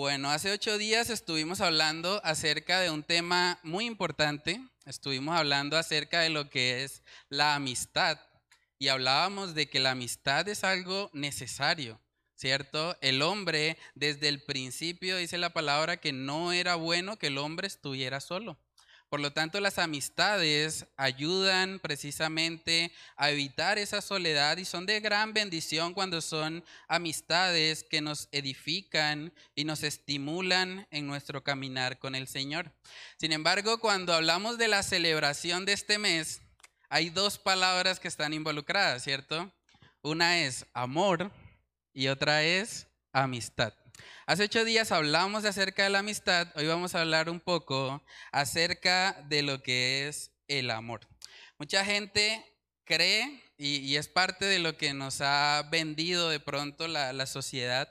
Bueno, hace ocho días estuvimos hablando acerca de un tema muy importante. Estuvimos hablando acerca de lo que es la amistad y hablábamos de que la amistad es algo necesario, ¿cierto? El hombre desde el principio dice la palabra que no era bueno que el hombre estuviera solo. Por lo tanto, las amistades ayudan precisamente a evitar esa soledad y son de gran bendición cuando son amistades que nos edifican y nos estimulan en nuestro caminar con el Señor. Sin embargo, cuando hablamos de la celebración de este mes, hay dos palabras que están involucradas, ¿cierto? Una es amor y otra es amistad. Hace ocho días hablamos acerca de la amistad, hoy vamos a hablar un poco acerca de lo que es el amor. Mucha gente cree, y, es parte de lo que nos ha vendido de pronto la, la sociedad,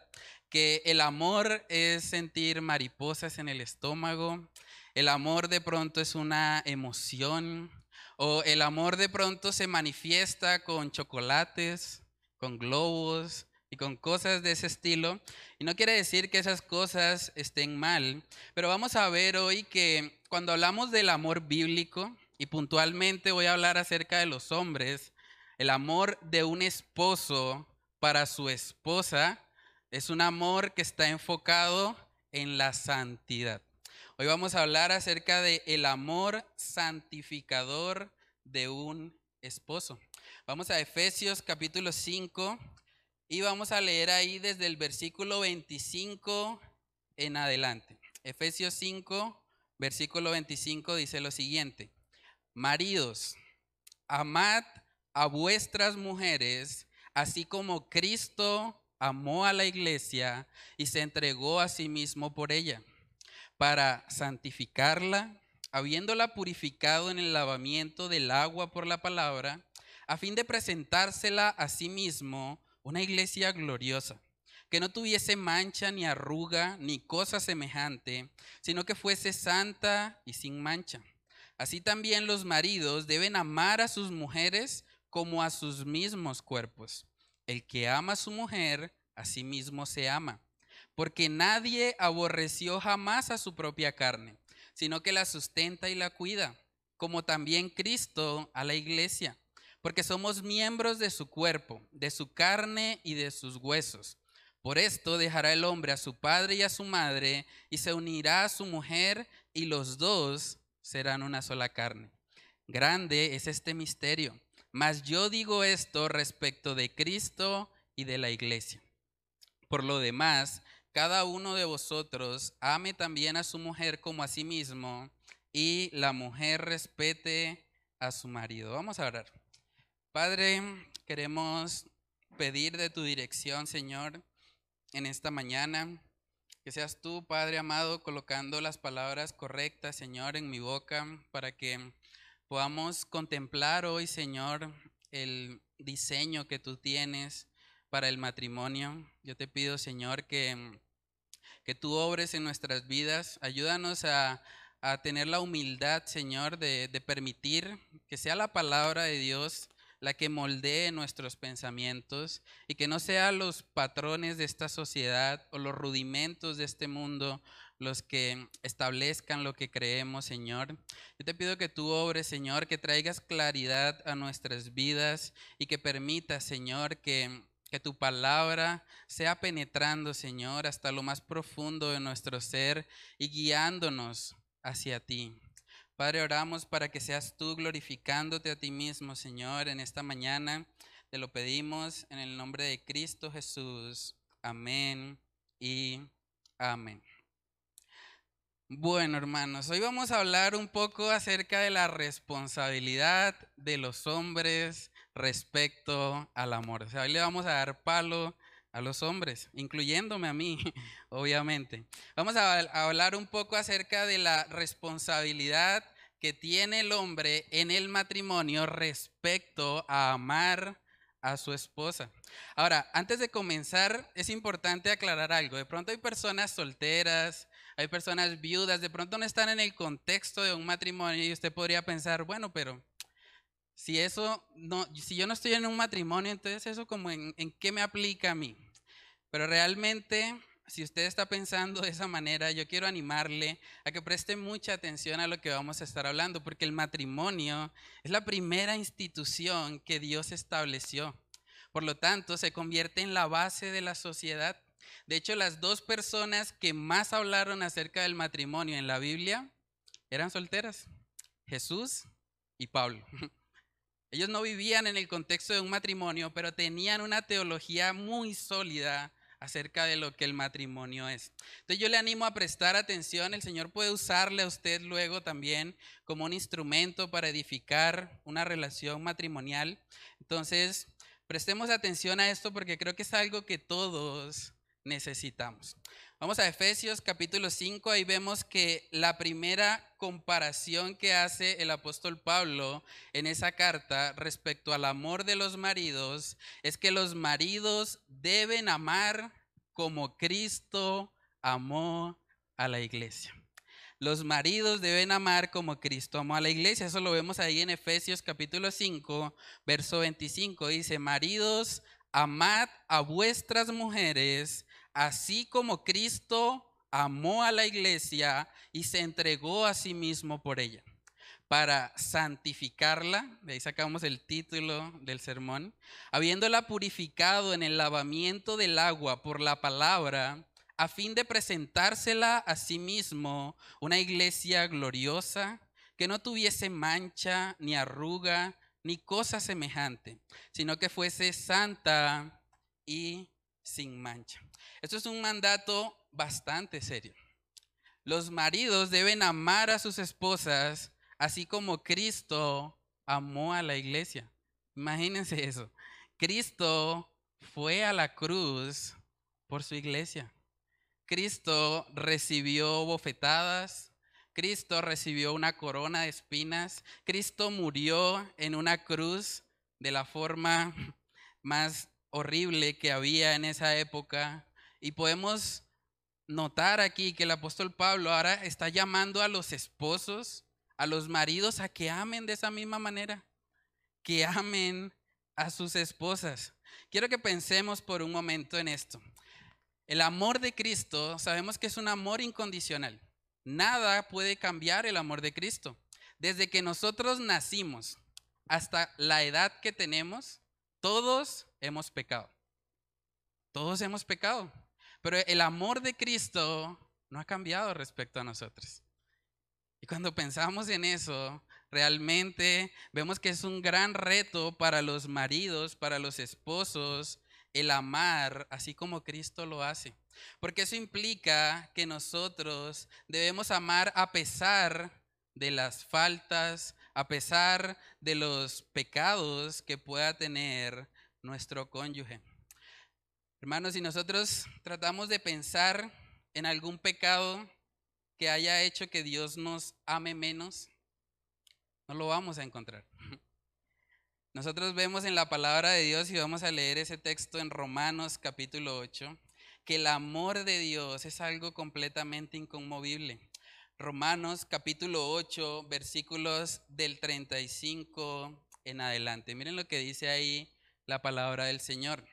que el amor es sentir mariposas en el estómago, el amor de pronto es una emoción, o el amor de pronto se manifiesta con chocolates, con globos, y con cosas de ese estilo. Y no quiere decir que esas cosas estén mal, pero vamos a ver hoy que cuando hablamos del amor bíblico, y puntualmente voy a hablar acerca de los hombres, el amor de un esposo para su esposa es un amor que está enfocado en la santidad. Hoy vamos a hablar acerca de el amor santificador de un esposo. Vamos a Efesios capítulo 5, y vamos a leer ahí desde el versículo 25 en adelante. Efesios 5, versículo 25 dice lo siguiente. Maridos, amad a vuestras mujeres, así como Cristo amó a la iglesia y se entregó a sí mismo por ella, para santificarla, habiéndola purificado en el lavamiento del agua por la palabra, a fin de presentársela a sí mismo una iglesia gloriosa, que no tuviese mancha ni arruga ni cosa semejante, sino que fuese santa y sin mancha. Así también los maridos deben amar a sus mujeres como a sus mismos cuerpos. El que ama a su mujer, a sí mismo se ama, porque nadie aborreció jamás a su propia carne, sino que la sustenta y la cuida, como también Cristo a la iglesia porque somos miembros de su cuerpo, de su carne y de sus huesos. Por esto dejará el hombre a su padre y a su madre, y se unirá a su mujer, y los dos serán una sola carne. Grande es este misterio, mas yo digo esto respecto de Cristo y de la iglesia. Por lo demás, cada uno de vosotros ame también a su mujer como a sí mismo, y la mujer respete a su marido. Vamos a orar. Padre, queremos pedir de tu dirección, Señor, en esta mañana. Que seas tú, Padre amado, colocando las palabras correctas, Señor, en mi boca, para que podamos contemplar hoy, Señor, el diseño que tú tienes para el matrimonio. Yo te pido, Señor, que, que tú obres en nuestras vidas. Ayúdanos a, a tener la humildad, Señor, de, de permitir que sea la palabra de Dios la que moldee nuestros pensamientos y que no sean los patrones de esta sociedad o los rudimentos de este mundo los que establezcan lo que creemos, Señor. Yo te pido que tú obres, Señor, que traigas claridad a nuestras vidas y que permitas, Señor, que, que tu palabra sea penetrando, Señor, hasta lo más profundo de nuestro ser y guiándonos hacia ti. Padre, oramos para que seas tú glorificándote a ti mismo, Señor, en esta mañana. Te lo pedimos en el nombre de Cristo Jesús. Amén y amén. Bueno, hermanos, hoy vamos a hablar un poco acerca de la responsabilidad de los hombres respecto al amor. O sea, hoy le vamos a dar palo a los hombres, incluyéndome a mí, obviamente. Vamos a, hablar un poco acerca de la responsabilidad que tiene el hombre en el matrimonio respecto a amar a su esposa. Ahora, antes de comenzar, es importante aclarar algo. De pronto hay personas solteras, hay personas viudas, de pronto no están en el contexto de un matrimonio y usted podría pensar, bueno, pero si eso no, si yo no estoy en un matrimonio, entonces eso como en, en qué me aplica a mí. Pero realmente si usted está pensando de esa manera, yo quiero animarle a que preste mucha atención a lo que vamos a estar hablando, porque el matrimonio es la primera institución que Dios estableció. Por lo tanto, se convierte en la base de la sociedad. De hecho, las dos personas que más hablaron acerca del matrimonio en la Biblia eran solteras, Jesús y Pablo. Ellos no vivían en el contexto de un matrimonio, pero tenían una teología muy sólida acerca de lo que el matrimonio es. Entonces yo le animo a prestar atención, el Señor puede usarle a usted luego también como un instrumento para edificar una relación matrimonial. Entonces, prestemos atención a esto porque creo que es algo que todos necesitamos. Vamos a Efesios capítulo 5, ahí vemos que la primera comparación que hace el apóstol Pablo en esa carta respecto al amor de los maridos es que los maridos deben amar como Cristo amó a la iglesia. Los maridos deben amar como Cristo amó a la iglesia. Eso lo vemos ahí en Efesios capítulo 5, verso 25. Dice, maridos, amad a vuestras mujeres así como Cristo amó a la iglesia y se entregó a sí mismo por ella, para santificarla, de ahí sacamos el título del sermón, habiéndola purificado en el lavamiento del agua por la palabra, a fin de presentársela a sí mismo una iglesia gloriosa, que no tuviese mancha, ni arruga, ni cosa semejante, sino que fuese santa y sin mancha. Esto es un mandato bastante serio. Los maridos deben amar a sus esposas así como Cristo amó a la iglesia. Imagínense eso. Cristo fue a la cruz por su iglesia. Cristo recibió bofetadas, Cristo recibió una corona de espinas, Cristo murió en una cruz de la forma más horrible que había en esa época. Y podemos notar aquí que el apóstol Pablo ahora está llamando a los esposos, a los maridos, a que amen de esa misma manera, que amen a sus esposas. Quiero que pensemos por un momento en esto. El amor de Cristo, sabemos que es un amor incondicional. Nada puede cambiar el amor de Cristo. Desde que nosotros nacimos hasta la edad que tenemos, todos hemos pecado. Todos hemos pecado. Pero el amor de Cristo no ha cambiado respecto a nosotros. Y cuando pensamos en eso, realmente vemos que es un gran reto para los maridos, para los esposos, el amar así como Cristo lo hace. Porque eso implica que nosotros debemos amar a pesar de las faltas, a pesar de los pecados que pueda tener nuestro cónyuge. Hermanos, si nosotros tratamos de pensar en algún pecado que haya hecho que Dios nos ame menos, no lo vamos a encontrar. Nosotros vemos en la palabra de Dios y vamos a leer ese texto en Romanos capítulo 8, que el amor de Dios es algo completamente inconmovible. Romanos capítulo 8, versículos del 35 en adelante. Miren lo que dice ahí la palabra del Señor.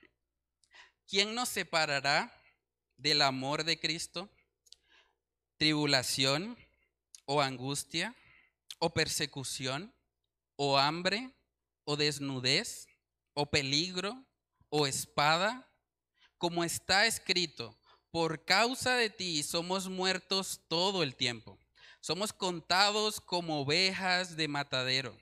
¿Quién nos separará del amor de Cristo? ¿Tribulación o angustia o persecución o hambre o desnudez o peligro o espada? Como está escrito, por causa de ti somos muertos todo el tiempo. Somos contados como ovejas de matadero.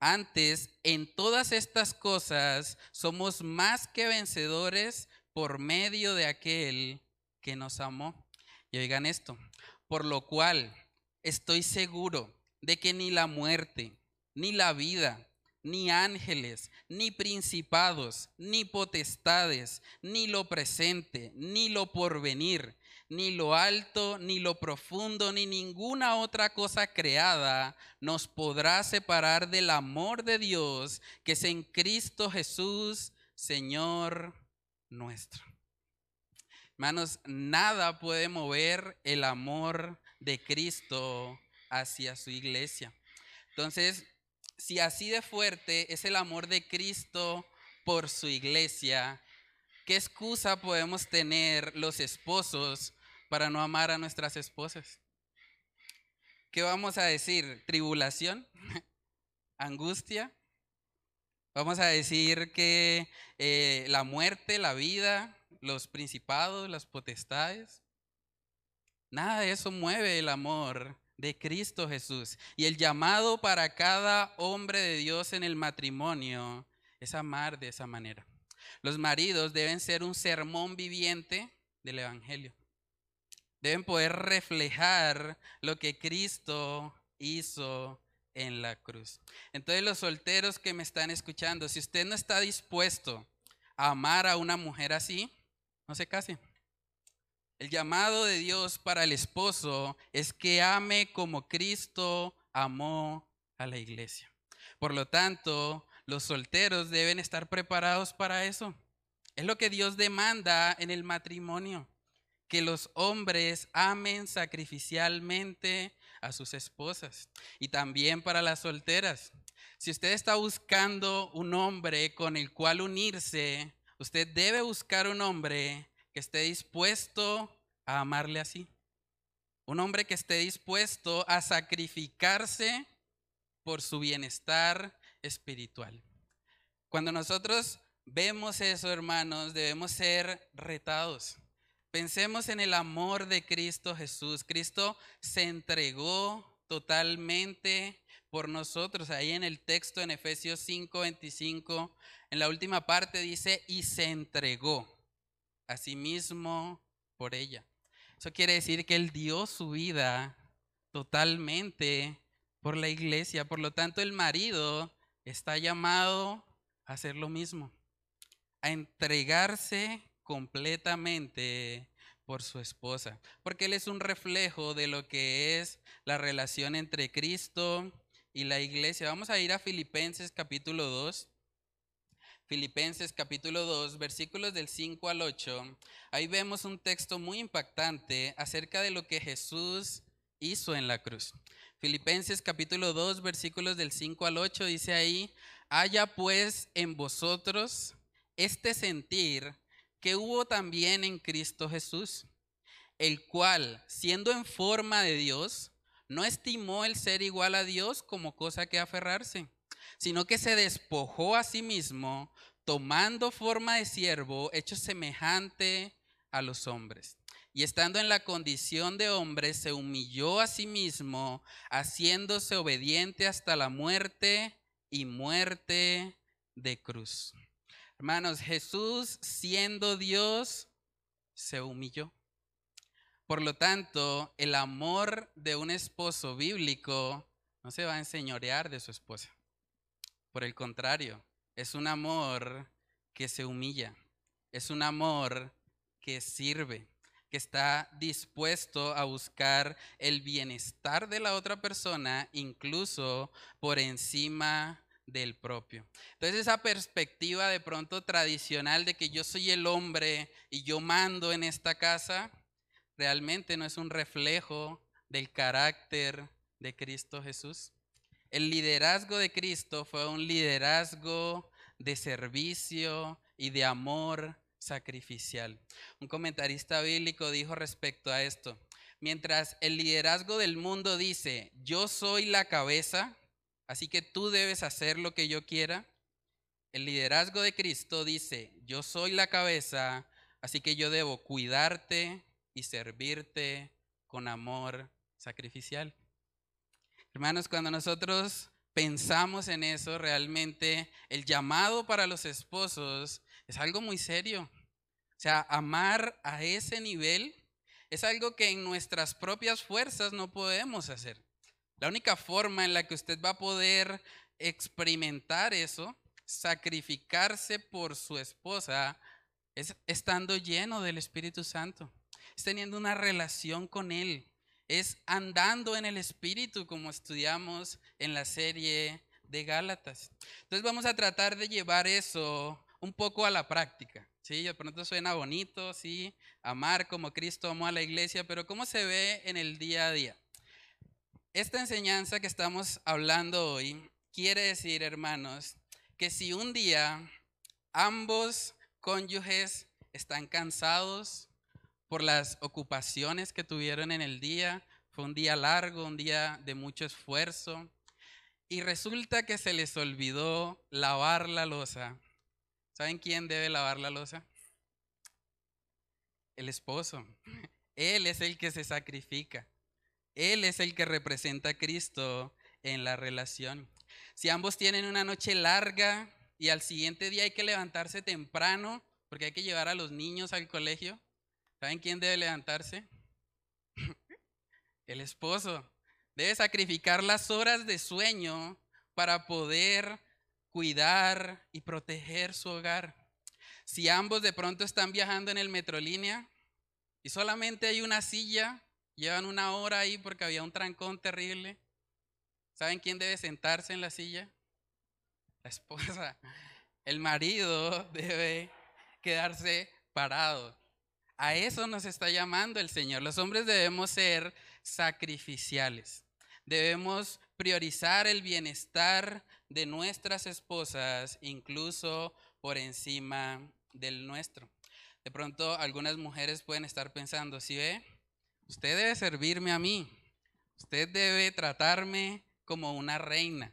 Antes, en todas estas cosas, somos más que vencedores por medio de aquel que nos amó. Y oigan esto, por lo cual estoy seguro de que ni la muerte, ni la vida, ni ángeles, ni principados, ni potestades, ni lo presente, ni lo porvenir, ni lo alto, ni lo profundo, ni ninguna otra cosa creada nos podrá separar del amor de Dios que es en Cristo Jesús, Señor nuestro. Hermanos, nada puede mover el amor de Cristo hacia su iglesia. Entonces, si así de fuerte es el amor de Cristo por su iglesia, ¿Qué excusa podemos tener los esposos para no amar a nuestras esposas? ¿Qué vamos a decir? ¿Tribulación? ¿Angustia? Vamos a decir que eh, la muerte, la vida, los principados, las potestades. Nada de eso mueve el amor de Cristo Jesús. Y el llamado para cada hombre de Dios en el matrimonio es amar de esa manera. Los maridos deben ser un sermón viviente del Evangelio deben poder reflejar lo que Cristo hizo en la cruz. Entonces los solteros que me están escuchando, si usted no está dispuesto a amar a una mujer así, no se case. El llamado de Dios para el esposo es que ame como Cristo amó a la iglesia. Por lo tanto, los solteros deben estar preparados para eso. Es lo que Dios demanda en el matrimonio que los hombres amen sacrificialmente a sus esposas y también para las solteras. Si usted está buscando un hombre con el cual unirse, usted debe buscar un hombre que esté dispuesto a amarle así. Un hombre que esté dispuesto a sacrificarse por su bienestar espiritual. Cuando nosotros vemos eso, hermanos, debemos ser retados. Pensemos en el amor de Cristo Jesús. Cristo se entregó totalmente por nosotros. Ahí en el texto en Efesios 5, 25, en la última parte dice, y se entregó a sí mismo por ella. Eso quiere decir que Él dio su vida totalmente por la iglesia. Por lo tanto, el marido está llamado a hacer lo mismo, a entregarse completamente por su esposa, porque él es un reflejo de lo que es la relación entre Cristo y la iglesia. Vamos a ir a Filipenses capítulo 2. Filipenses capítulo 2, versículos del 5 al 8. Ahí vemos un texto muy impactante acerca de lo que Jesús hizo en la cruz. Filipenses capítulo 2, versículos del 5 al 8 dice ahí, haya pues en vosotros este sentir que hubo también en Cristo Jesús, el cual, siendo en forma de Dios, no estimó el ser igual a Dios como cosa que aferrarse, sino que se despojó a sí mismo, tomando forma de siervo, hecho semejante a los hombres. Y estando en la condición de hombre, se humilló a sí mismo, haciéndose obediente hasta la muerte y muerte de cruz. Hermanos, Jesús siendo Dios se humilló. Por lo tanto, el amor de un esposo bíblico no se va a enseñorear de su esposa. Por el contrario, es un amor que se humilla. Es un amor que sirve, que está dispuesto a buscar el bienestar de la otra persona, incluso por encima del propio. Entonces esa perspectiva de pronto tradicional de que yo soy el hombre y yo mando en esta casa, realmente no es un reflejo del carácter de Cristo Jesús. El liderazgo de Cristo fue un liderazgo de servicio y de amor sacrificial. Un comentarista bíblico dijo respecto a esto, mientras el liderazgo del mundo dice, yo soy la cabeza, Así que tú debes hacer lo que yo quiera. El liderazgo de Cristo dice, yo soy la cabeza, así que yo debo cuidarte y servirte con amor sacrificial. Hermanos, cuando nosotros pensamos en eso, realmente el llamado para los esposos es algo muy serio. O sea, amar a ese nivel es algo que en nuestras propias fuerzas no podemos hacer. La única forma en la que usted va a poder experimentar eso, sacrificarse por su esposa, es estando lleno del Espíritu Santo, es teniendo una relación con Él, es andando en el Espíritu como estudiamos en la serie de Gálatas. Entonces vamos a tratar de llevar eso un poco a la práctica. Sí, de pronto suena bonito, sí, amar como Cristo amó a la iglesia, pero ¿cómo se ve en el día a día? Esta enseñanza que estamos hablando hoy quiere decir, hermanos, que si un día ambos cónyuges están cansados por las ocupaciones que tuvieron en el día. Fue un día largo, un día de mucho esfuerzo. Y resulta que se les olvidó lavar la losa. ¿Saben quién debe lavar la losa? El esposo. Él es el que se sacrifica. Él es el que representa a Cristo en la relación. Si ambos tienen una noche larga y al siguiente día hay que levantarse temprano porque hay que llevar a los niños al colegio, ¿saben quién debe levantarse? El esposo. Debe sacrificar las horas de sueño para poder cuidar y proteger su hogar. Si ambos de pronto están viajando en el Metrolínea y solamente hay una silla, llevan una hora ahí porque había un trancón terrible, ¿Saben quién debe sentarse en la silla? La esposa. El marido debe quedarse parado. A eso nos está llamando el Señor. Los hombres debemos ser sacrificiales. Debemos priorizar el bienestar de nuestras esposas, incluso por encima del nuestro. De pronto algunas mujeres pueden estar pensando, si ve, usted debe servirme a mí, usted debe tratarme como una reina.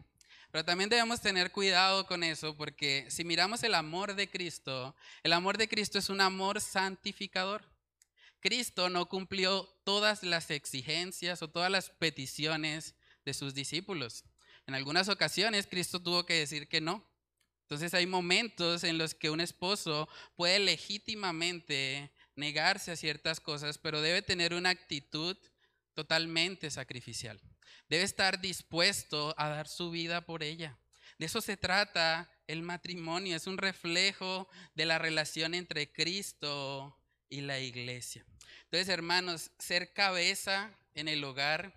Pero también debemos tener cuidado con eso porque si miramos el amor de Cristo, el amor de Cristo es un amor santificador. Cristo no cumplió todas las exigencias o todas las peticiones de sus discípulos. En algunas ocasiones Cristo tuvo que decir que no. Entonces hay momentos en los que un esposo puede legítimamente negarse a ciertas cosas, pero debe tener una actitud totalmente sacrificial. Debe estar dispuesto a dar su vida por ella. De eso se trata el matrimonio. Es un reflejo de la relación entre Cristo y la iglesia. Entonces, hermanos, ser cabeza en el hogar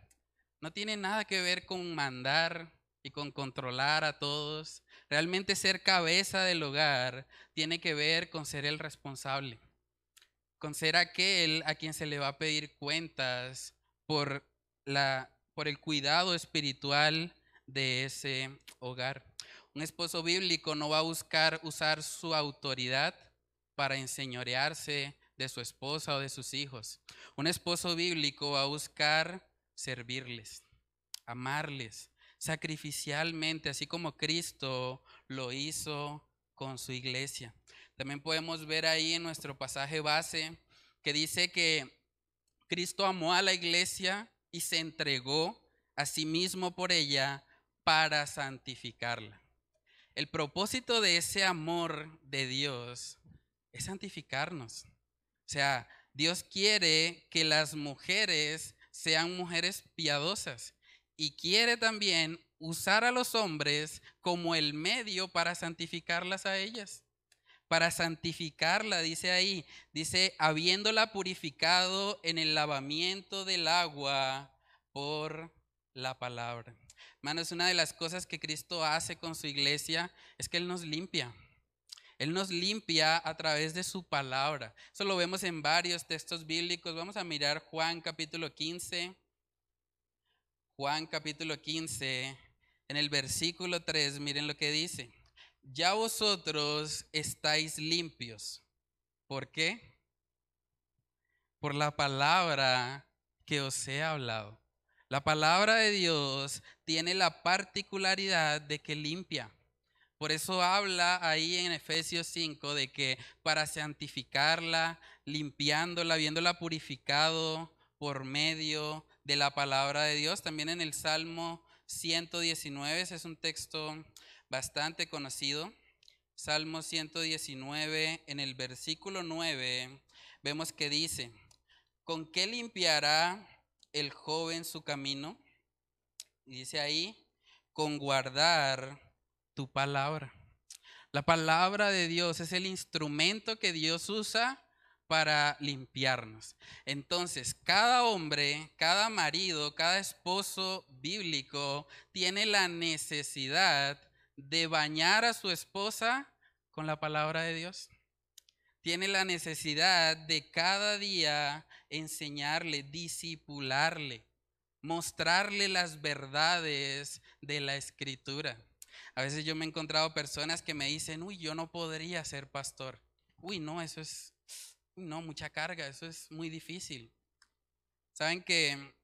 no tiene nada que ver con mandar y con controlar a todos. Realmente ser cabeza del hogar tiene que ver con ser el responsable, con ser aquel a quien se le va a pedir cuentas por la por el cuidado espiritual de ese hogar. Un esposo bíblico no va a buscar usar su autoridad para enseñorearse de su esposa o de sus hijos. Un esposo bíblico va a buscar servirles, amarles sacrificialmente, así como Cristo lo hizo con su iglesia. También podemos ver ahí en nuestro pasaje base que dice que Cristo amó a la iglesia y se entregó a sí mismo por ella para santificarla. El propósito de ese amor de Dios es santificarnos. O sea, Dios quiere que las mujeres sean mujeres piadosas y quiere también usar a los hombres como el medio para santificarlas a ellas. Para santificarla, dice ahí, dice, habiéndola purificado en el lavamiento del agua por la palabra. Hermanos, una de las cosas que Cristo hace con su iglesia es que Él nos limpia. Él nos limpia a través de su palabra. Eso lo vemos en varios textos bíblicos. Vamos a mirar Juan capítulo 15. Juan capítulo 15, en el versículo 3, miren lo que dice. Ya vosotros estáis limpios. ¿Por qué? Por la palabra que os he hablado. La palabra de Dios tiene la particularidad de que limpia. Por eso habla ahí en Efesios 5 de que para santificarla, limpiándola, habiéndola purificado por medio de la palabra de Dios. También en el Salmo 119, ese es un texto bastante conocido. Salmo 119, en el versículo 9, vemos que dice, ¿con qué limpiará el joven su camino? Dice ahí, con guardar tu palabra. La palabra de Dios es el instrumento que Dios usa para limpiarnos. Entonces, cada hombre, cada marido, cada esposo bíblico tiene la necesidad de bañar a su esposa con la palabra de Dios. Tiene la necesidad de cada día enseñarle, disipularle, mostrarle las verdades de la escritura. A veces yo me he encontrado personas que me dicen, uy, yo no podría ser pastor. Uy, no, eso es, no, mucha carga, eso es muy difícil. ¿Saben que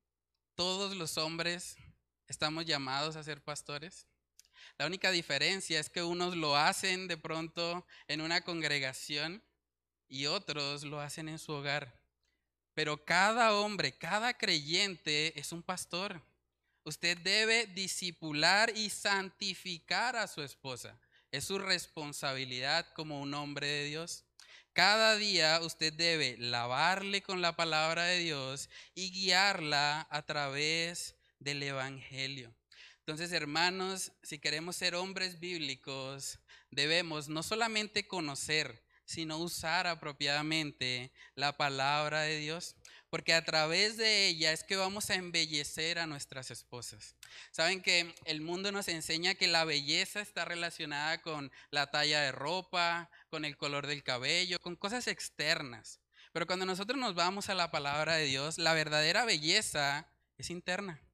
todos los hombres estamos llamados a ser pastores? La única diferencia es que unos lo hacen de pronto en una congregación y otros lo hacen en su hogar. Pero cada hombre, cada creyente es un pastor. Usted debe disipular y santificar a su esposa. Es su responsabilidad como un hombre de Dios. Cada día usted debe lavarle con la palabra de Dios y guiarla a través del Evangelio. Entonces, hermanos, si queremos ser hombres bíblicos, debemos no solamente conocer, sino usar apropiadamente la palabra de Dios, porque a través de ella es que vamos a embellecer a nuestras esposas. Saben que el mundo nos enseña que la belleza está relacionada con la talla de ropa, con el color del cabello, con cosas externas. Pero cuando nosotros nos vamos a la palabra de Dios, la verdadera belleza es interna.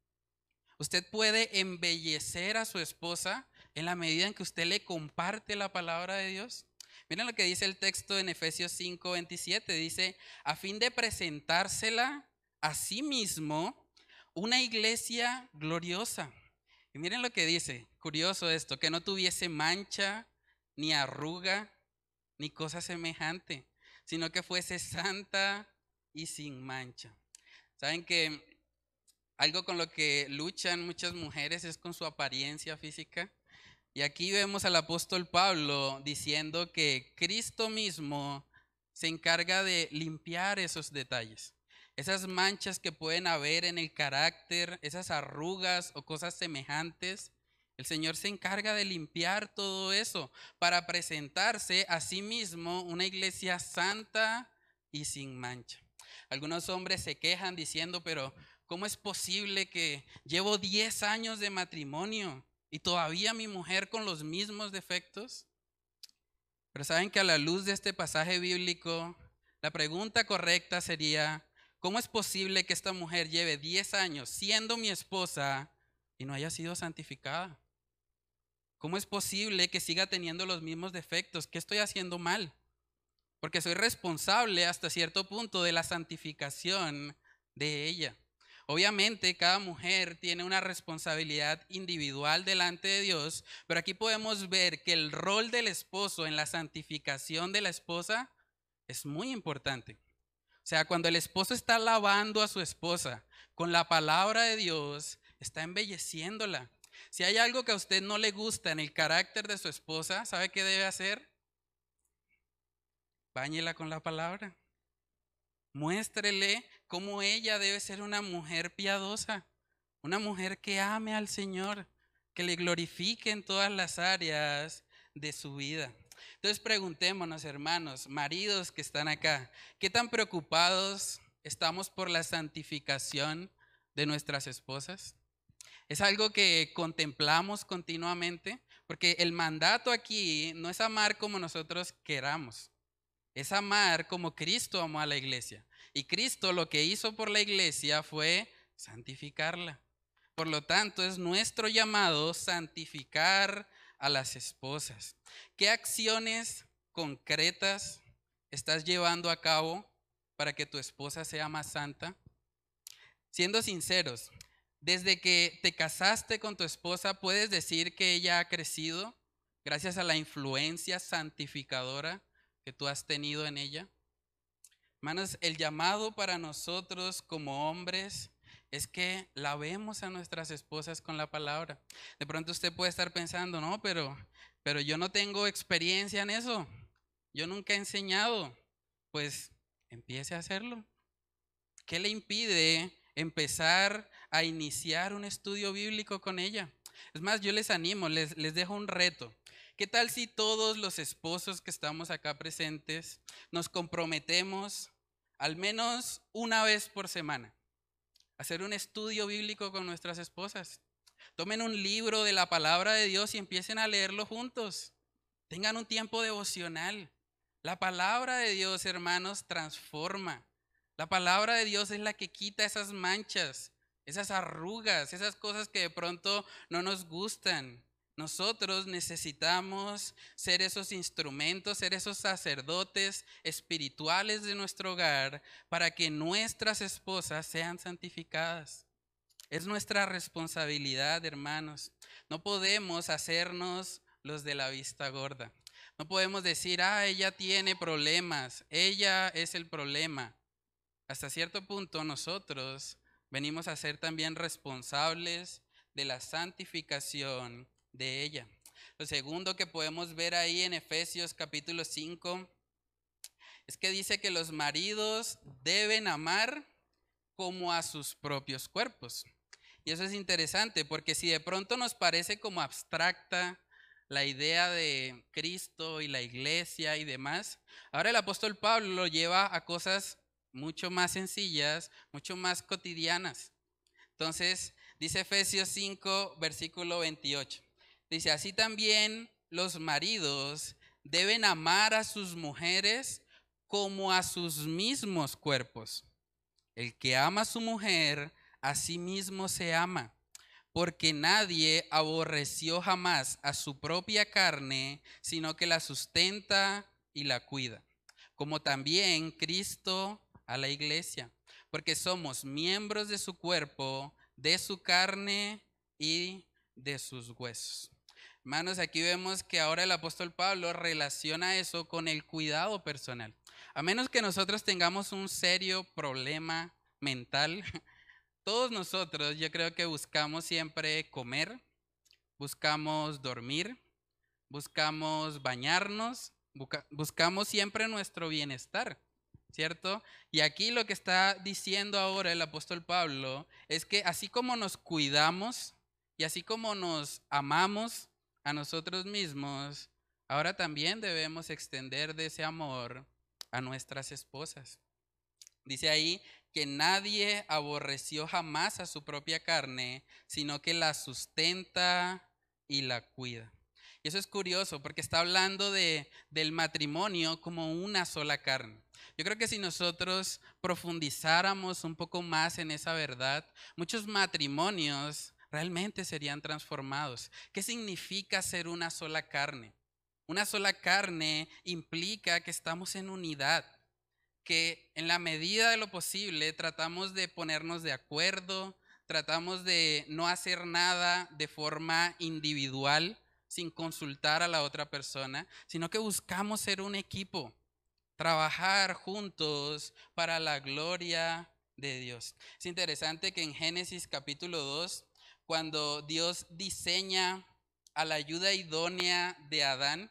Usted puede embellecer a su esposa en la medida en que usted le comparte la palabra de Dios. Miren lo que dice el texto en Efesios 5, 27. Dice, a fin de presentársela a sí mismo una iglesia gloriosa. Y miren lo que dice, curioso esto, que no tuviese mancha, ni arruga, ni cosa semejante, sino que fuese santa y sin mancha. Saben que algo con lo que luchan muchas mujeres es con su apariencia física. Y aquí vemos al apóstol Pablo diciendo que Cristo mismo se encarga de limpiar esos detalles, esas manchas que pueden haber en el carácter, esas arrugas o cosas semejantes. El Señor se encarga de limpiar todo eso para presentarse a sí mismo una iglesia santa y sin mancha. Algunos hombres se quejan diciendo, pero ¿cómo es posible que llevo 10 años de matrimonio ¿Y todavía mi mujer con los mismos defectos? Pero saben que a la luz de este pasaje bíblico, la pregunta correcta sería, ¿cómo es posible que esta mujer lleve 10 años siendo mi esposa y no haya sido santificada? ¿Cómo es posible que siga teniendo los mismos defectos? ¿Qué estoy haciendo mal? Porque soy responsable hasta cierto punto de la santificación de ella. Obviamente cada mujer tiene una responsabilidad individual delante de Dios, pero aquí podemos ver que el rol del esposo en la santificación de la esposa es muy importante. O sea, cuando el esposo está lavando a su esposa con la palabra de Dios, está embelleciéndola. Si hay algo que a usted no le gusta en el carácter de su esposa, ¿sabe qué debe hacer? Báñela con la palabra. Muéstrele cómo ella debe ser una mujer piadosa, una mujer que ame al Señor, que le glorifique en todas las áreas de su vida. Entonces preguntémonos, hermanos, maridos que están acá, ¿qué tan preocupados estamos por la santificación de nuestras esposas? Es algo que contemplamos continuamente, porque el mandato aquí no es amar como nosotros queramos. Es amar como Cristo amó a la iglesia. Y Cristo lo que hizo por la iglesia fue santificarla. Por lo tanto, es nuestro llamado santificar a las esposas. ¿Qué acciones concretas estás llevando a cabo para que tu esposa sea más santa? Siendo sinceros, desde que te casaste con tu esposa, ¿puedes decir que ella ha crecido gracias a la influencia santificadora que tú has tenido en ella? Hermanos, el llamado para nosotros como hombres es que lavemos a nuestras esposas con la palabra. De pronto usted puede estar pensando, no, pero, pero yo no tengo experiencia en eso. Yo nunca he enseñado. Pues empiece a hacerlo. ¿Qué le impide empezar a iniciar un estudio bíblico con ella? Es más, yo les animo, les, les dejo un reto. ¿Qué tal si todos los esposos que estamos acá presentes nos comprometemos al menos una vez por semana hacer un estudio bíblico con nuestras esposas? Tomen un libro de la palabra de Dios y empiecen a leerlo juntos. Tengan un tiempo devocional. La palabra de Dios, hermanos, transforma. La palabra de Dios es la que quita esas manchas, esas arrugas, esas cosas que de pronto no nos gustan. Nosotros necesitamos ser esos instrumentos, ser esos sacerdotes espirituales de nuestro hogar para que nuestras esposas sean santificadas. Es nuestra responsabilidad, hermanos. No podemos hacernos los de la vista gorda. No podemos decir, ah, ella tiene problemas, ella es el problema. Hasta cierto punto nosotros venimos a ser también responsables de la santificación de ella. Lo segundo que podemos ver ahí en Efesios capítulo 5 es que dice que los maridos deben amar como a sus propios cuerpos. Y eso es interesante porque si de pronto nos parece como abstracta la idea de Cristo y la iglesia y demás, ahora el apóstol Pablo lo lleva a cosas mucho más sencillas, mucho más cotidianas. Entonces, dice Efesios 5, versículo 28. Dice, así también los maridos deben amar a sus mujeres como a sus mismos cuerpos. El que ama a su mujer, a sí mismo se ama, porque nadie aborreció jamás a su propia carne, sino que la sustenta y la cuida, como también Cristo a la iglesia, porque somos miembros de su cuerpo, de su carne y de sus huesos. Hermanos, aquí vemos que ahora el apóstol Pablo relaciona eso con el cuidado personal. A menos que nosotros tengamos un serio problema mental, todos nosotros yo creo que buscamos siempre comer, buscamos dormir, buscamos bañarnos, buscamos siempre nuestro bienestar, ¿cierto? Y aquí lo que está diciendo ahora el apóstol Pablo es que así como nos cuidamos y así como nos amamos, a nosotros mismos, ahora también debemos extender de ese amor a nuestras esposas. Dice ahí que nadie aborreció jamás a su propia carne, sino que la sustenta y la cuida. Y eso es curioso porque está hablando de, del matrimonio como una sola carne. Yo creo que si nosotros profundizáramos un poco más en esa verdad, muchos matrimonios realmente serían transformados. ¿Qué significa ser una sola carne? Una sola carne implica que estamos en unidad, que en la medida de lo posible tratamos de ponernos de acuerdo, tratamos de no hacer nada de forma individual sin consultar a la otra persona, sino que buscamos ser un equipo, trabajar juntos para la gloria de Dios. Es interesante que en Génesis capítulo 2 cuando Dios diseña a la ayuda idónea de Adán,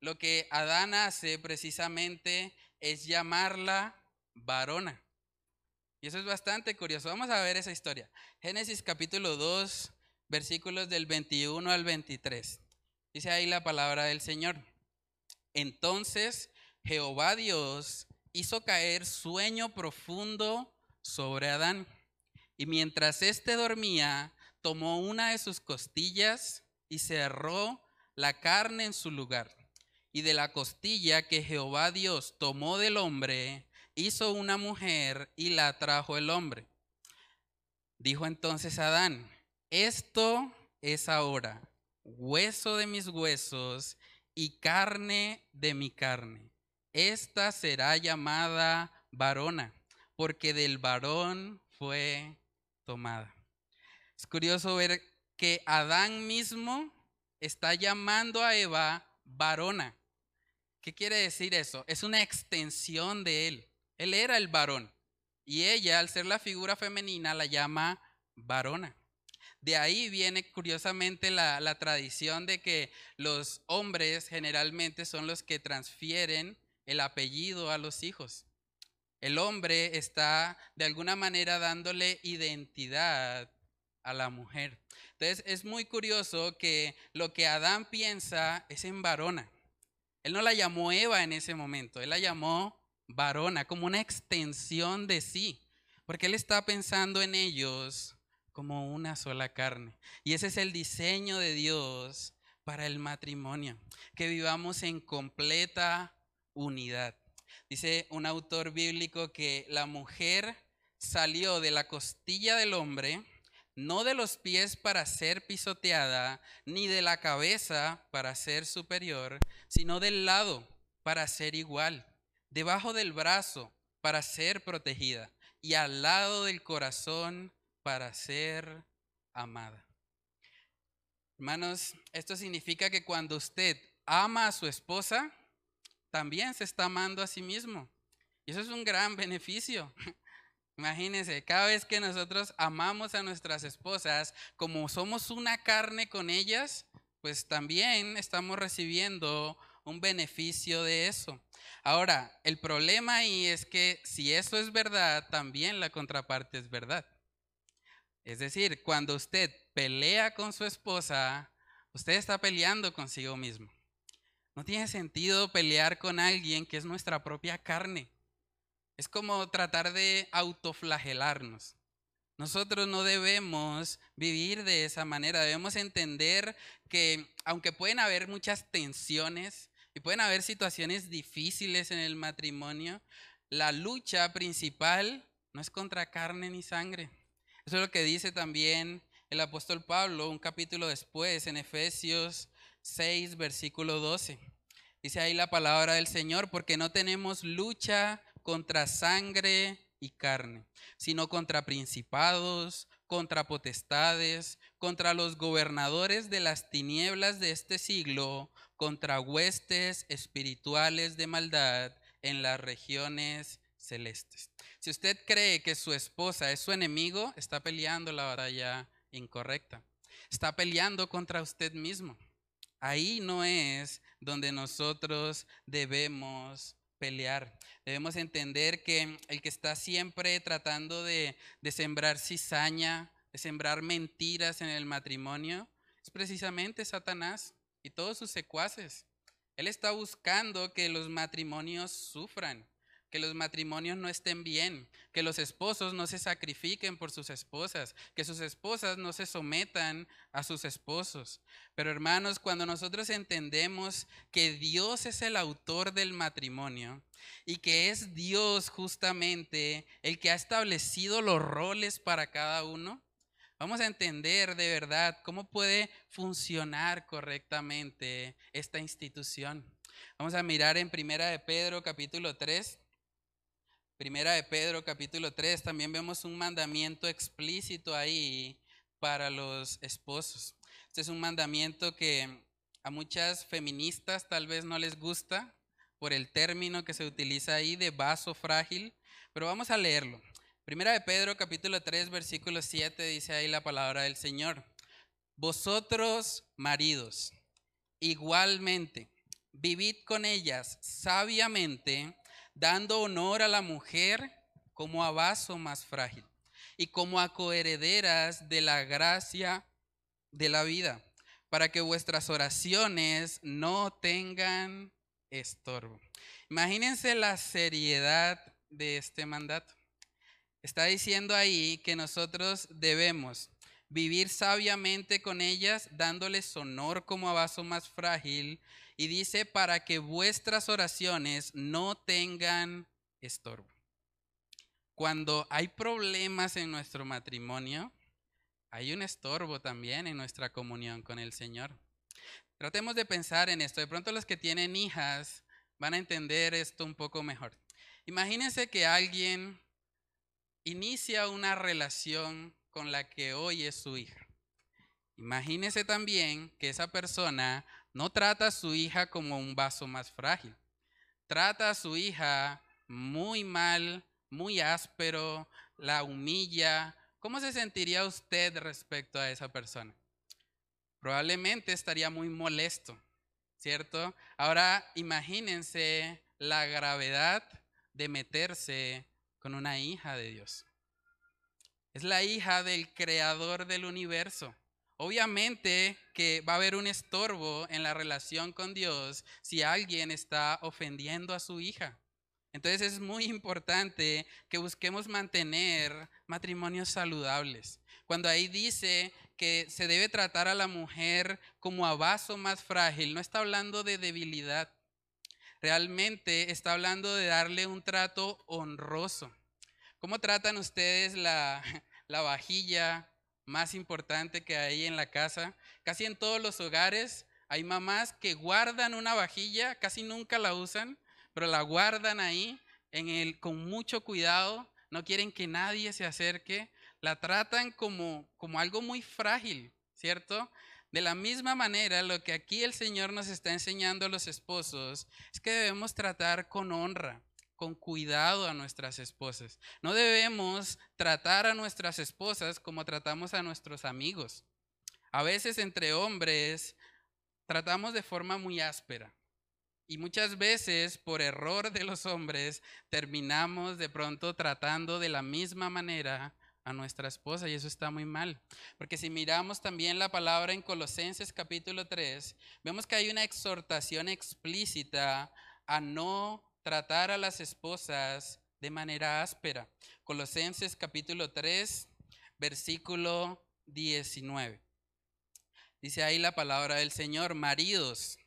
lo que Adán hace precisamente es llamarla varona. Y eso es bastante curioso. Vamos a ver esa historia. Génesis capítulo 2, versículos del 21 al 23. Dice ahí la palabra del Señor. Entonces Jehová Dios hizo caer sueño profundo sobre Adán. Y mientras éste dormía, tomó una de sus costillas y cerró la carne en su lugar. Y de la costilla que Jehová Dios tomó del hombre, hizo una mujer y la trajo el hombre. Dijo entonces Adán, esto es ahora hueso de mis huesos y carne de mi carne. Esta será llamada varona, porque del varón fue tomada. Es curioso ver que Adán mismo está llamando a Eva varona. ¿Qué quiere decir eso? Es una extensión de él. Él era el varón. Y ella, al ser la figura femenina, la llama varona. De ahí viene curiosamente la, la, tradición de que los hombres generalmente son los que transfieren el apellido a los hijos. El hombre está de alguna manera dándole identidad a la mujer. Entonces es muy curioso que lo que Adán piensa es en varona. Él no la llamó Eva en ese momento, él la llamó varona, como una extensión de sí, porque él está pensando en ellos como una sola carne. Y ese es el diseño de Dios para el matrimonio, que vivamos en completa unidad. Dice un autor bíblico que la mujer salió de la costilla del hombre no de los pies para ser pisoteada, ni de la cabeza para ser superior, sino del lado para ser igual, debajo del brazo para ser protegida y al lado del corazón para ser amada. Hermanos, esto significa que cuando usted ama a su esposa, también se está amando a sí mismo. Y eso es un gran beneficio. Imagínense, cada vez que nosotros amamos a nuestras esposas, como somos una carne con ellas, pues también estamos recibiendo un beneficio de eso. Ahora, el problema ahí es que si eso es verdad, también la contraparte es verdad. Es decir, cuando usted pelea con su esposa, usted está peleando consigo mismo. No tiene sentido pelear con alguien que es nuestra propia carne. Es como tratar de autoflagelarnos. Nosotros no debemos vivir de esa manera, debemos entender que aunque pueden haber muchas tensiones y pueden haber situaciones difíciles en el matrimonio, la lucha principal no es contra carne ni sangre. Eso es lo que dice también el apóstol Pablo un capítulo después en Efesios 6, versículo 12. Dice ahí la palabra del Señor, porque no tenemos lucha contra sangre y carne, sino contra principados, contra potestades, contra los gobernadores de las tinieblas de este siglo, contra huestes espirituales de maldad en las regiones celestes. Si usted cree que su esposa es su enemigo, está peleando la batalla incorrecta. Está peleando contra usted mismo. Ahí no es donde nosotros debemos pelear. Debemos entender que el que está siempre tratando de, sembrar cizaña, de sembrar mentiras en el matrimonio, es precisamente Satanás y todos sus secuaces. Él está buscando que los matrimonios sufran, que los matrimonios no estén bien, que los esposos no se sacrifiquen por sus esposas, que sus esposas no se sometan a sus esposos. Pero hermanos, cuando nosotros entendemos que Dios es el autor del matrimonio y que es Dios justamente el que ha establecido los roles para cada uno, vamos a entender de verdad cómo puede funcionar correctamente esta institución. Vamos a mirar en Primera de Pedro capítulo 3 Primera de Pedro capítulo 3 también vemos un mandamiento explícito ahí para los esposos. Este es un mandamiento que a muchas feministas tal vez no les gusta por el término que se utiliza ahí de vaso frágil, pero vamos a leerlo. Primera de Pedro capítulo 3 versículo 7 dice ahí la palabra del Señor. Vosotros maridos, igualmente, vivid con ellas sabiamente, dando honor a la mujer como a vaso más frágil y como a coherederas de la gracia de la vida, para que vuestras oraciones no tengan estorbo. Imagínense la seriedad de este mandato. Está diciendo ahí que nosotros debemos vivir sabiamente con ellas, dándoles honor como a vaso más frágil y dice, para que vuestras oraciones no tengan estorbo. Cuando hay problemas en nuestro matrimonio, hay un estorbo también en nuestra comunión con el Señor. Tratemos de pensar en esto. De pronto los que tienen hijas van a entender esto un poco mejor. Imagínense que alguien inicia una relación con la que hoy es su hija. Imagínese también que esa persona no trata a su hija como un vaso más frágil. Trata a su hija muy mal, muy áspero, la humilla. ¿Cómo se sentiría usted respecto a esa persona? Probablemente estaría muy molesto, ¿cierto? Ahora imagínense la gravedad de meterse con una hija de Dios. Es la hija del creador del universo. Obviamente que va a haber un estorbo en la relación con Dios si alguien está ofendiendo a su hija. Entonces es muy importante que busquemos mantener matrimonios saludables. Cuando ahí dice que se debe tratar a la mujer como a vaso más frágil, no está hablando de debilidad. Realmente está hablando de darle un trato honroso. ¿Cómo tratan ustedes la, la vajilla más importante que hay en la casa. Casi en todos los hogares hay mamás que guardan una vajilla, casi nunca la usan, pero la guardan ahí en el, con mucho cuidado, no quieren que nadie se acerque, la tratan como, como algo muy frágil, ¿cierto? De la misma manera, lo que aquí el Señor nos está enseñando a los esposos es que debemos tratar con honra, con cuidado a nuestras esposas. No debemos tratar a nuestras esposas como tratamos a nuestros amigos. A veces entre hombres tratamos de forma muy áspera. Y muchas veces, por error de los hombres, terminamos de pronto tratando de la misma manera a nuestra esposa y eso está muy mal. Porque si miramos también la palabra en Colosenses capítulo 3, vemos que hay una exhortación explícita a no tratar a las esposas de manera áspera. Colosenses capítulo 3, versículo 19. Dice ahí la palabra del Señor, maridos,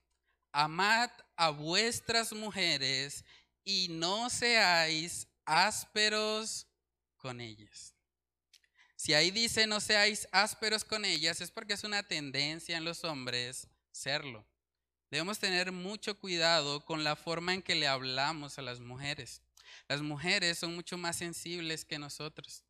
amad a vuestras mujeres y no seáis ásperos con ellas. Si ahí dice no seáis ásperos con ellas, es porque es una tendencia en los hombres serlo. Debemos tener mucho cuidado con la forma en que le hablamos a las mujeres. Las mujeres son mucho más sensibles que nosotros.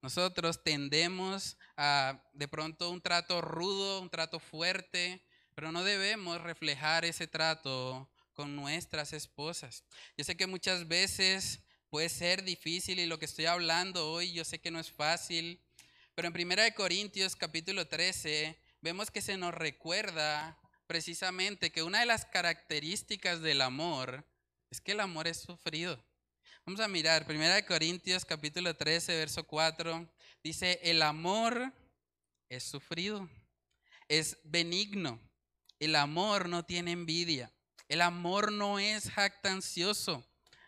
Nosotros tendemos a de pronto un trato rudo, un trato fuerte, pero no debemos reflejar ese trato con nuestras esposas. Yo sé que muchas veces puede ser difícil y lo que estoy hablando hoy yo sé que no es fácil, pero en 1 Corintios capítulo 13 vemos que se nos recuerda precisamente que una de las características del amor es que el amor es sufrido. Vamos a mirar, 1 Corintios capítulo 13, verso 4, dice, el amor es sufrido, es benigno, el amor no tiene envidia, el amor no es jactancioso,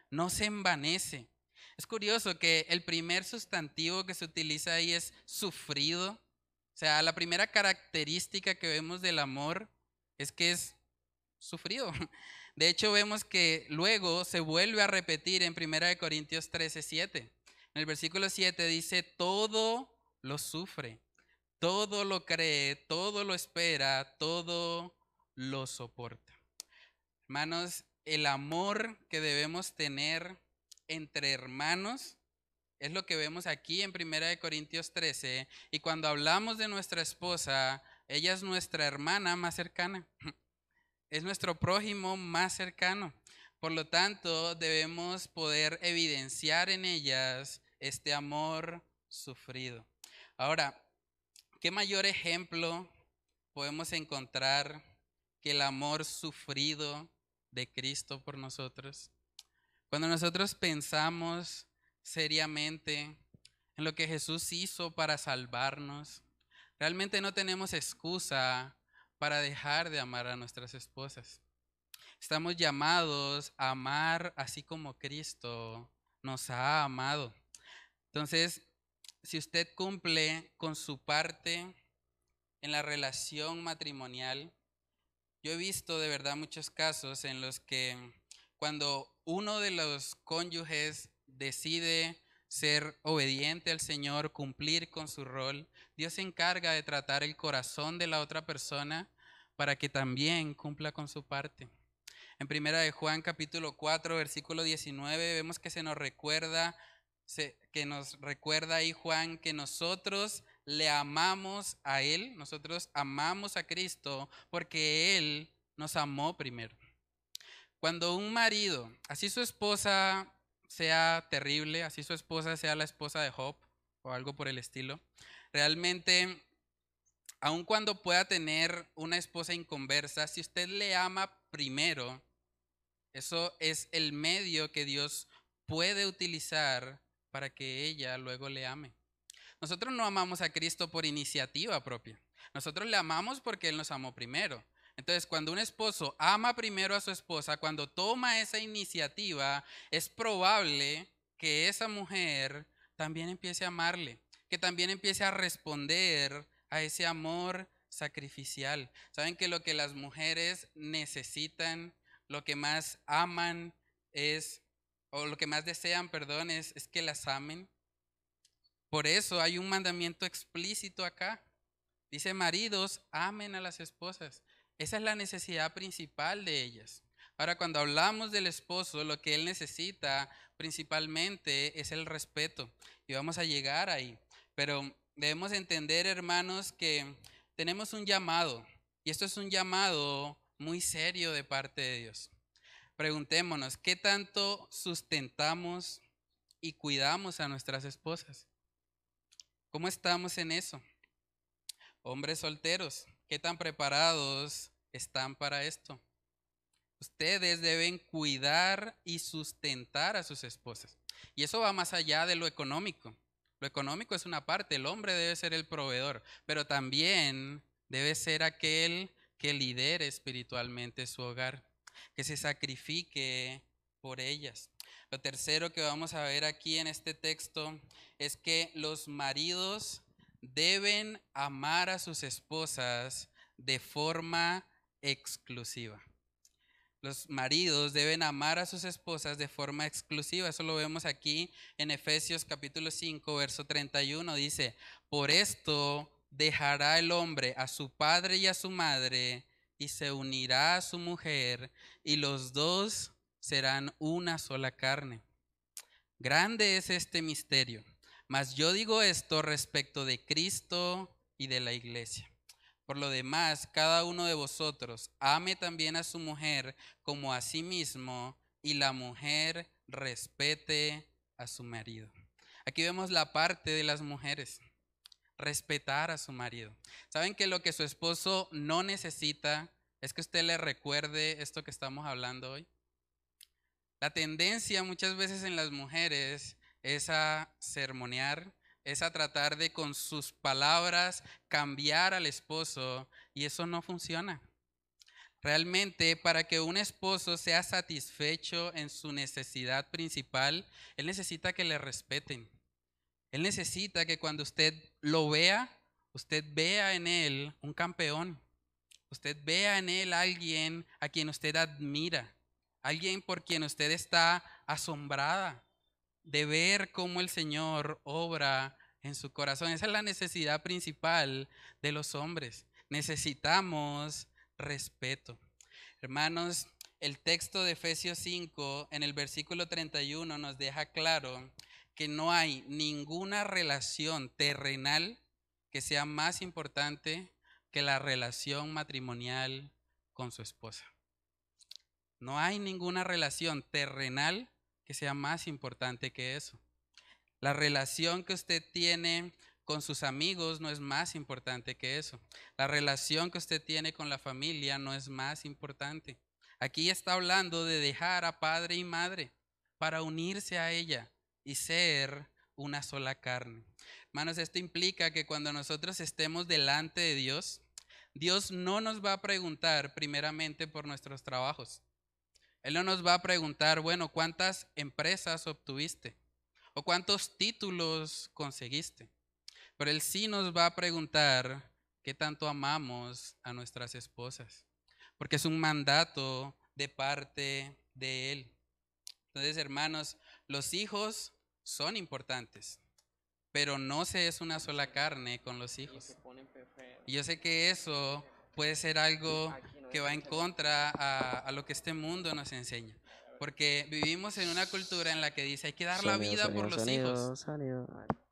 no se envanece. Es curioso que el primer sustantivo que se utiliza ahí es sufrido. O sea, la primera característica que vemos del amor es que es sufrido. De hecho, vemos que luego se vuelve a repetir en 1 Corintios 13, 7. En el versículo 7 dice, todo lo sufre, todo lo cree, todo lo espera, todo lo soporta. Hermanos, el amor que debemos tener entre hermanos es lo que vemos aquí en 1 Corintios 13. Y cuando hablamos de nuestra esposa, ella es nuestra hermana más cercana. es nuestro prójimo más cercano. Por lo tanto, debemos poder evidenciar en ellas este amor sufrido. Ahora, ¿qué mayor ejemplo podemos encontrar que el amor sufrido de Cristo por nosotros? Cuando nosotros pensamos seriamente en lo que Jesús hizo para salvarnos, realmente no tenemos excusa para dejar de amar a nuestras esposas. Estamos llamados a amar así como Cristo nos ha amado. Entonces, si usted cumple con su parte en la relación matrimonial, yo he visto de verdad muchos casos en los que cuando uno de los cónyuges decide ser obediente al Señor, cumplir con su rol, Dios se encarga de tratar el corazón de la otra persona para que también cumpla con su parte. En primera de Juan capítulo 4, versículo 19, vemos que se nos recuerda, que nos recuerda ahí Juan que nosotros le amamos a Él, nosotros amamos a Cristo porque Él nos amó primero. Cuando un marido, así su esposa sea terrible, así su esposa sea la esposa de Job o algo por el estilo, realmente aun cuando pueda tener una esposa inconversa, si usted le ama primero, eso es el medio que Dios puede utilizar para que ella luego le ame. Nosotros no amamos a Cristo por iniciativa propia. Nosotros le amamos porque Él nos amó primero. Entonces, cuando un esposo ama primero a su esposa, cuando toma esa iniciativa, es probable que esa mujer también empiece a amarle, que también empiece a responder a ese amor sacrificial. Saben que lo que las mujeres necesitan, lo que más aman es, o lo que más desean, perdón, es, es que las amen. Por eso hay un mandamiento explícito acá. Dice, maridos, amen a las esposas. Esa es la necesidad principal de ellas. Ahora, cuando hablamos del esposo, lo que él necesita principalmente es el respeto. Y vamos a llegar ahí. Pero debemos entender, hermanos, que tenemos un llamado. Y esto es un llamado muy serio de parte de Dios. Preguntémonos, ¿qué tanto sustentamos y cuidamos a nuestras esposas? ¿Cómo estamos en eso? Hombres solteros, ¿qué tan preparados están para esto? Ustedes deben cuidar y sustentar a sus esposas. Y eso va más allá de lo económico. Lo económico es una parte, el hombre debe ser el proveedor, pero también debe ser aquel que lidere espiritualmente su hogar, que se sacrifique por ellas. Lo tercero que vamos a ver aquí en este texto es que los maridos deben amar a sus esposas de forma exclusiva. Los maridos deben amar a sus esposas de forma exclusiva. Eso lo vemos aquí en Efesios capítulo 5, verso 31. Dice, por esto dejará el hombre a su padre y a su madre y se unirá a su mujer y los dos serán una sola carne. Grande es este misterio, mas yo digo esto respecto de Cristo y de la iglesia. Por lo demás, cada uno de vosotros ame también a su mujer como a sí mismo y la mujer respete a su marido. Aquí vemos la parte de las mujeres, respetar a su marido. ¿Saben que lo que su esposo no necesita es que usted le recuerde esto que estamos hablando hoy? La tendencia muchas veces en las mujeres es a sermonear, es a tratar de con sus palabras cambiar al esposo y eso no funciona. Realmente para que un esposo sea satisfecho en su necesidad principal, él necesita que le respeten. Él necesita que cuando usted lo vea, usted vea en él un campeón. Usted vea en él alguien a quien usted admira, alguien por quien usted está asombrada de ver cómo el Señor obra en su corazón. Esa es la necesidad principal de los hombres. Necesitamos respeto. Hermanos, el texto de Efesios 5 en el versículo 31 nos deja claro que no hay ninguna relación terrenal que sea más importante que la relación matrimonial con su esposa. No hay ninguna relación terrenal que sea más importante que eso. La relación que usted tiene con sus amigos no es más importante que eso. La relación que usted tiene con la familia no es más importante. Aquí está hablando de dejar a padre y madre para unirse a ella y ser una sola carne. Hermanos, esto implica que cuando nosotros estemos delante de Dios, Dios no nos va a preguntar primeramente por nuestros trabajos. Él no nos va a preguntar, bueno, ¿cuántas empresas obtuviste? ¿O cuántos títulos conseguiste? Pero Él sí nos va a preguntar qué tanto amamos a nuestras esposas. Porque es un mandato de parte de Él. Entonces, hermanos, los hijos son importantes, pero no se es una sola carne con los hijos. Y yo sé que eso puede ser algo que va en contra a, lo que este mundo nos enseña. Porque vivimos en una cultura en la que dice hay que dar la vida por los hijos.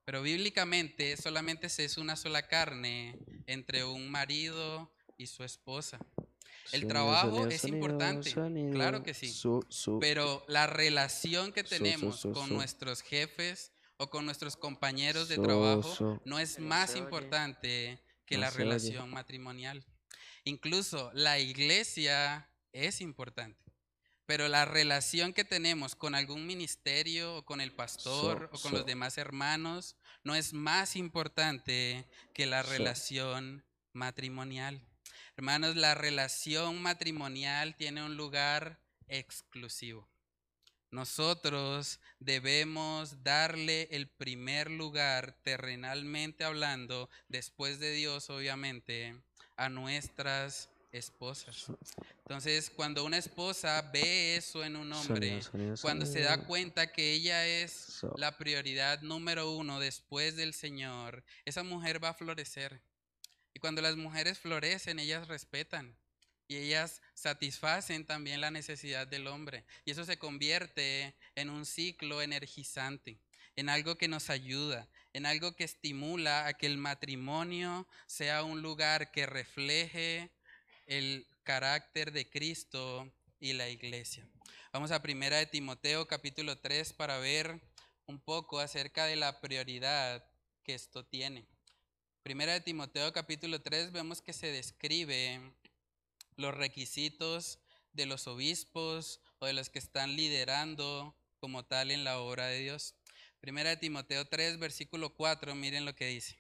Pero bíblicamente solamente se es una sola carne entre un marido y su esposa. El trabajo es importante, claro que sí. Pero la relación que tenemos con nuestros jefes o con nuestros compañeros de trabajo no es más importante que la relación matrimonial. Incluso la iglesia es importante, pero la relación que tenemos con algún ministerio o con el pastor o con los demás hermanos no es más importante que la relación matrimonial. Hermanos, la relación matrimonial tiene un lugar exclusivo. Nosotros debemos darle el primer lugar, terrenalmente hablando, después de Dios, obviamente, a nuestras esposas. Entonces, cuando una esposa ve eso en un hombre, cuando se da cuenta que ella es la prioridad número uno después del Señor, esa mujer va a florecer. Y cuando las mujeres florecen, ellas respetan y ellas satisfacen también la necesidad del hombre. Y eso se convierte en un ciclo energizante, en algo que nos ayuda, en algo que estimula a que el matrimonio sea un lugar que refleje el carácter de Cristo y la iglesia. Vamos a primera de Timoteo capítulo 3 para ver un poco acerca de la prioridad que esto tiene. Primera de Timoteo capítulo 3 vemos que se describe los requisitos de los obispos o de los que están liderando como tal en la obra de Dios. Primera de Timoteo 3 versículo 4, miren lo que dice.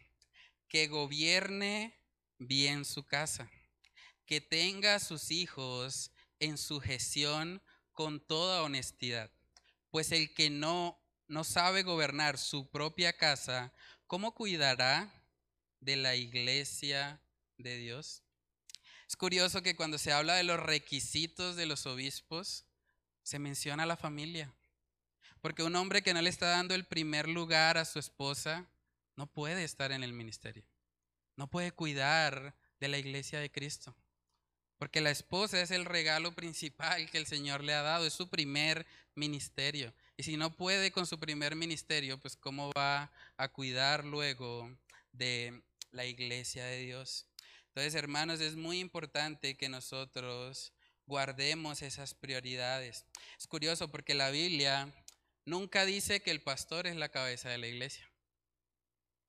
Que gobierne bien su casa, que tenga a sus hijos en sujeción con toda honestidad, pues el que no no sabe gobernar su propia casa, ¿cómo cuidará de la iglesia de Dios. Es curioso que cuando se habla de los requisitos de los obispos, se menciona la familia. Porque un hombre que no le está dando el primer lugar a su esposa no puede estar en el ministerio. No puede cuidar de la iglesia de Cristo. Porque la esposa es el regalo principal que el Señor le ha dado, es su primer ministerio. Y si no puede con su primer ministerio, pues cómo va a cuidar luego de la iglesia de Dios. Entonces, hermanos, es muy importante que nosotros guardemos esas prioridades. Es curioso porque la Biblia nunca dice que el pastor es la cabeza de la iglesia.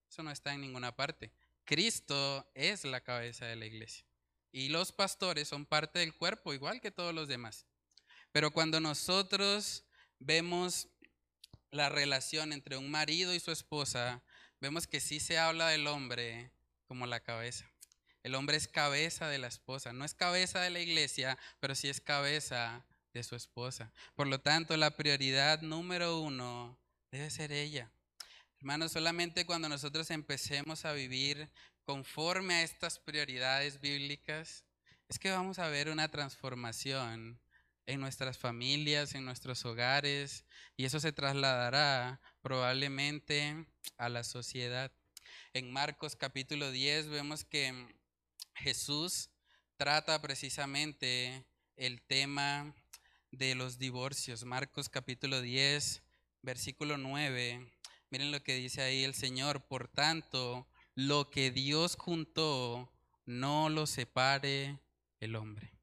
Eso no está en ninguna parte. Cristo es la cabeza de la iglesia. Y los pastores son parte del cuerpo, igual que todos los demás. Pero cuando nosotros vemos la relación entre un marido y su esposa, vemos que sí se habla del hombre como la cabeza. El hombre es cabeza de la esposa, no es cabeza de la iglesia, pero sí es cabeza de su esposa. Por lo tanto, la prioridad número uno debe ser ella. Hermanos, solamente cuando nosotros empecemos a vivir conforme a estas prioridades bíblicas, es que vamos a ver una transformación en nuestras familias, en nuestros hogares, y eso se trasladará probablemente a la sociedad. En Marcos capítulo 10 vemos que Jesús trata precisamente el tema de los divorcios. Marcos capítulo 10, versículo 9. Miren lo que dice ahí el Señor. Por tanto, lo que Dios juntó, no lo separe el hombre.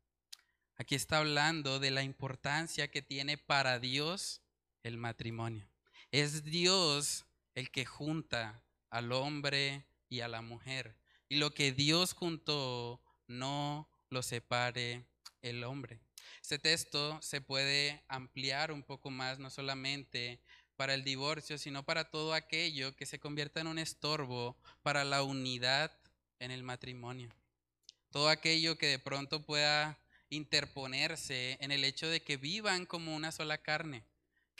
Aquí está hablando de la importancia que tiene para Dios el matrimonio. Es Dios el que junta al hombre y a la mujer. Y lo que Dios juntó, no lo separe el hombre. Este texto se puede ampliar un poco más, no solamente para el divorcio, sino para todo aquello que se convierta en un estorbo para la unidad en el matrimonio. Todo aquello que de pronto pueda interponerse en el hecho de que vivan como una sola carne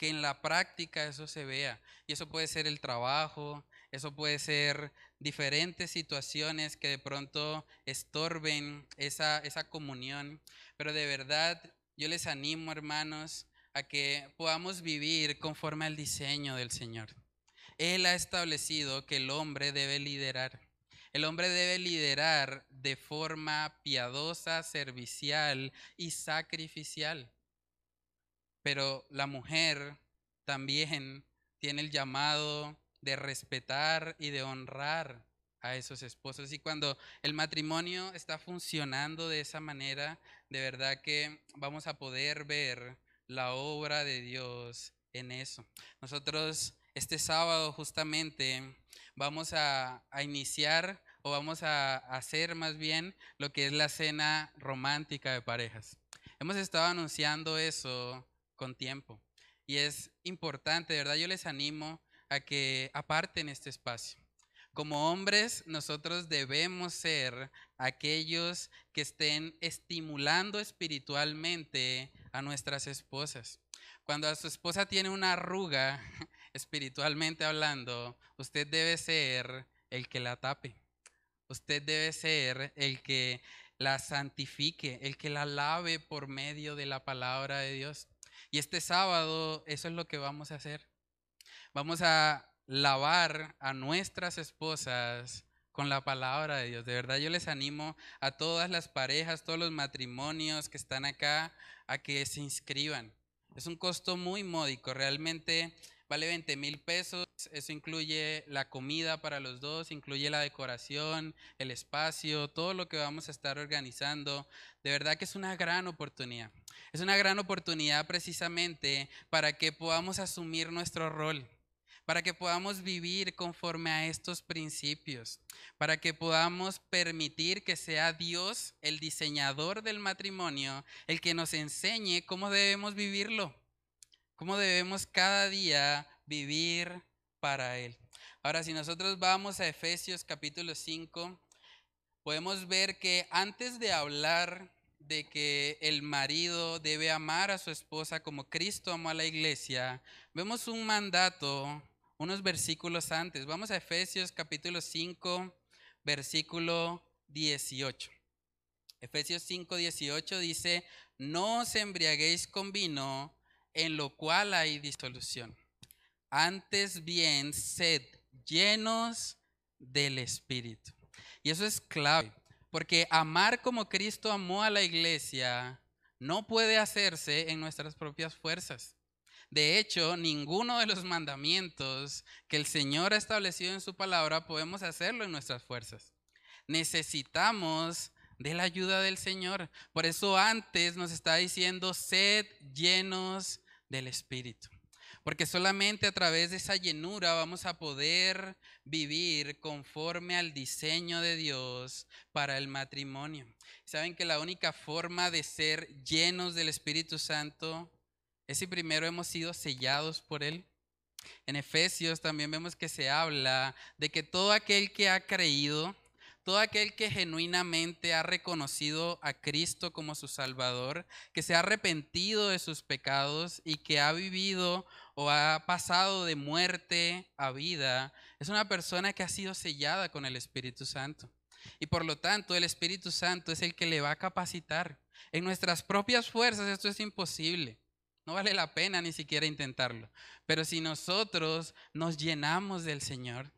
que en la práctica eso se vea. Y eso puede ser el trabajo, eso puede ser diferentes situaciones que de pronto estorben esa, esa comunión. Pero de verdad yo les animo, hermanos, a que podamos vivir conforme al diseño del Señor. Él ha establecido que el hombre debe liderar. El hombre debe liderar de forma piadosa, servicial y sacrificial. Pero la mujer también tiene el llamado de respetar y de honrar a esos esposos. Y cuando el matrimonio está funcionando de esa manera, de verdad que vamos a poder ver la obra de Dios en eso. Nosotros este sábado justamente vamos a, iniciar o vamos a hacer más bien lo que es la cena romántica de parejas. Hemos estado anunciando eso con tiempo. Y es importante, de verdad, yo les animo a que aparten este espacio. Como hombres, nosotros debemos ser aquellos que estén estimulando espiritualmente a nuestras esposas. Cuando a su esposa tiene una arruga, espiritualmente hablando, usted debe ser el que la tape. Usted debe ser el que la santifique, el que la lave por medio de la palabra de Dios. Y este sábado eso es lo que vamos a hacer. Vamos a lavar a nuestras esposas con la palabra de Dios. De verdad yo les animo a todas las parejas, todos los matrimonios que están acá, a que se inscriban. Es un costo muy módico, realmente vale 20 mil pesos. Eso incluye la comida para los dos, incluye la decoración, el espacio, todo lo que vamos a estar organizando. De verdad que es una gran oportunidad. Es una gran oportunidad precisamente para que podamos asumir nuestro rol para que podamos vivir conforme a estos principios, para que podamos permitir que sea Dios, el diseñador del matrimonio, el que nos enseñe cómo debemos vivirlo, cómo debemos cada día vivir para Él. Ahora, si nosotros vamos a Efesios capítulo 5, podemos ver que antes de hablar de que el marido debe amar a su esposa como Cristo amó a la iglesia, vemos un mandato unos versículos antes. Vamos a Efesios capítulo 5, versículo 18. Efesios 5, 18 dice, no os embriaguéis con vino, en lo cual hay disolución. Antes bien, sed llenos del Espíritu. Y eso es clave, porque amar como Cristo amó a la iglesia no puede hacerse en nuestras propias fuerzas. De hecho, ninguno de los mandamientos que el Señor ha establecido en su palabra podemos hacerlo en nuestras fuerzas. Necesitamos de la ayuda del Señor. Por eso antes nos está diciendo, sed llenos del Espíritu. Porque solamente a través de esa llenura vamos a poder vivir conforme al diseño de Dios para el matrimonio. Saben que la única forma de ser llenos del Espíritu Santo es si primero hemos sido sellados por Él. En Efesios también vemos que se habla de que todo aquel que ha creído, todo aquel que genuinamente ha reconocido a Cristo como su Salvador, que se ha arrepentido de sus pecados y que ha vivido o ha pasado de muerte a vida, es una persona que ha sido sellada con el Espíritu Santo. Y por lo tanto el Espíritu Santo es el que le va a capacitar. En nuestras propias fuerzas esto es imposible. No vale la pena ni siquiera intentarlo. Pero si nosotros nos llenamos del Señor,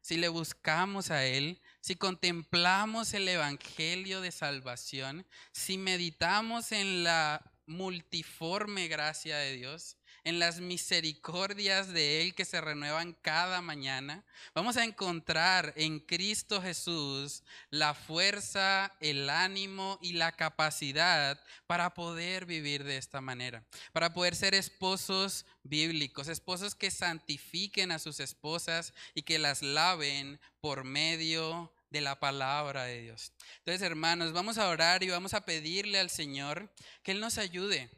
si le buscamos a Él, si contemplamos el Evangelio de salvación, si meditamos en la multiforme gracia de Dios, en las misericordias de Él que se renuevan cada mañana, vamos a encontrar en Cristo Jesús la fuerza, el ánimo y la capacidad para poder vivir de esta manera, para poder ser esposos bíblicos, esposos que santifiquen a sus esposas y que las laven por medio de la palabra de Dios. Entonces, hermanos, vamos a orar y vamos a pedirle al Señor que Él nos ayude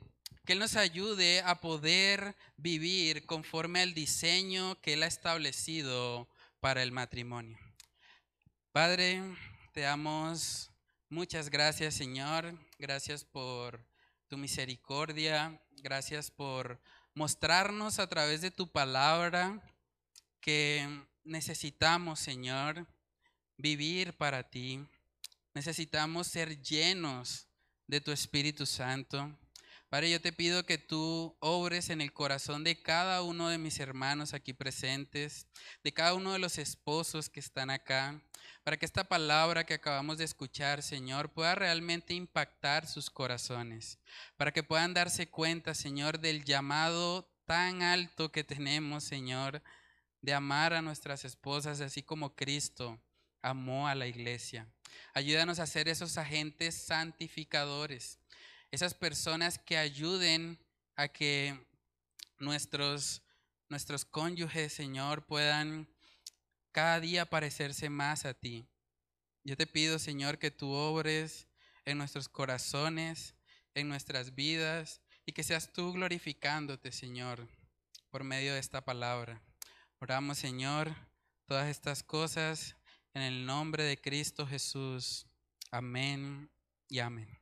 que Él nos ayude a poder vivir conforme al diseño que Él ha establecido para el matrimonio. Padre, te damos muchas gracias, Señor. Gracias por tu misericordia. Gracias por mostrarnos a través de tu palabra que necesitamos, Señor, vivir para ti. Necesitamos ser llenos de tu Espíritu Santo. Padre, yo te pido que tú obres en el corazón de cada uno de mis hermanos aquí presentes, de cada uno de los esposos que están acá, para que esta palabra que acabamos de escuchar, Señor, pueda realmente impactar sus corazones, para que puedan darse cuenta, Señor, del llamado tan alto que tenemos, Señor, de amar a nuestras esposas, así como Cristo amó a la iglesia. Ayúdanos a ser esos agentes santificadores esas personas que ayuden a que nuestros, nuestros cónyuges, Señor, puedan cada día parecerse más a ti. Yo te pido, Señor, que tú obres en nuestros corazones, en nuestras vidas, y que seas tú glorificándote, Señor, por medio de esta palabra. Oramos, Señor, todas estas cosas en el nombre de Cristo Jesús. Amén y amén.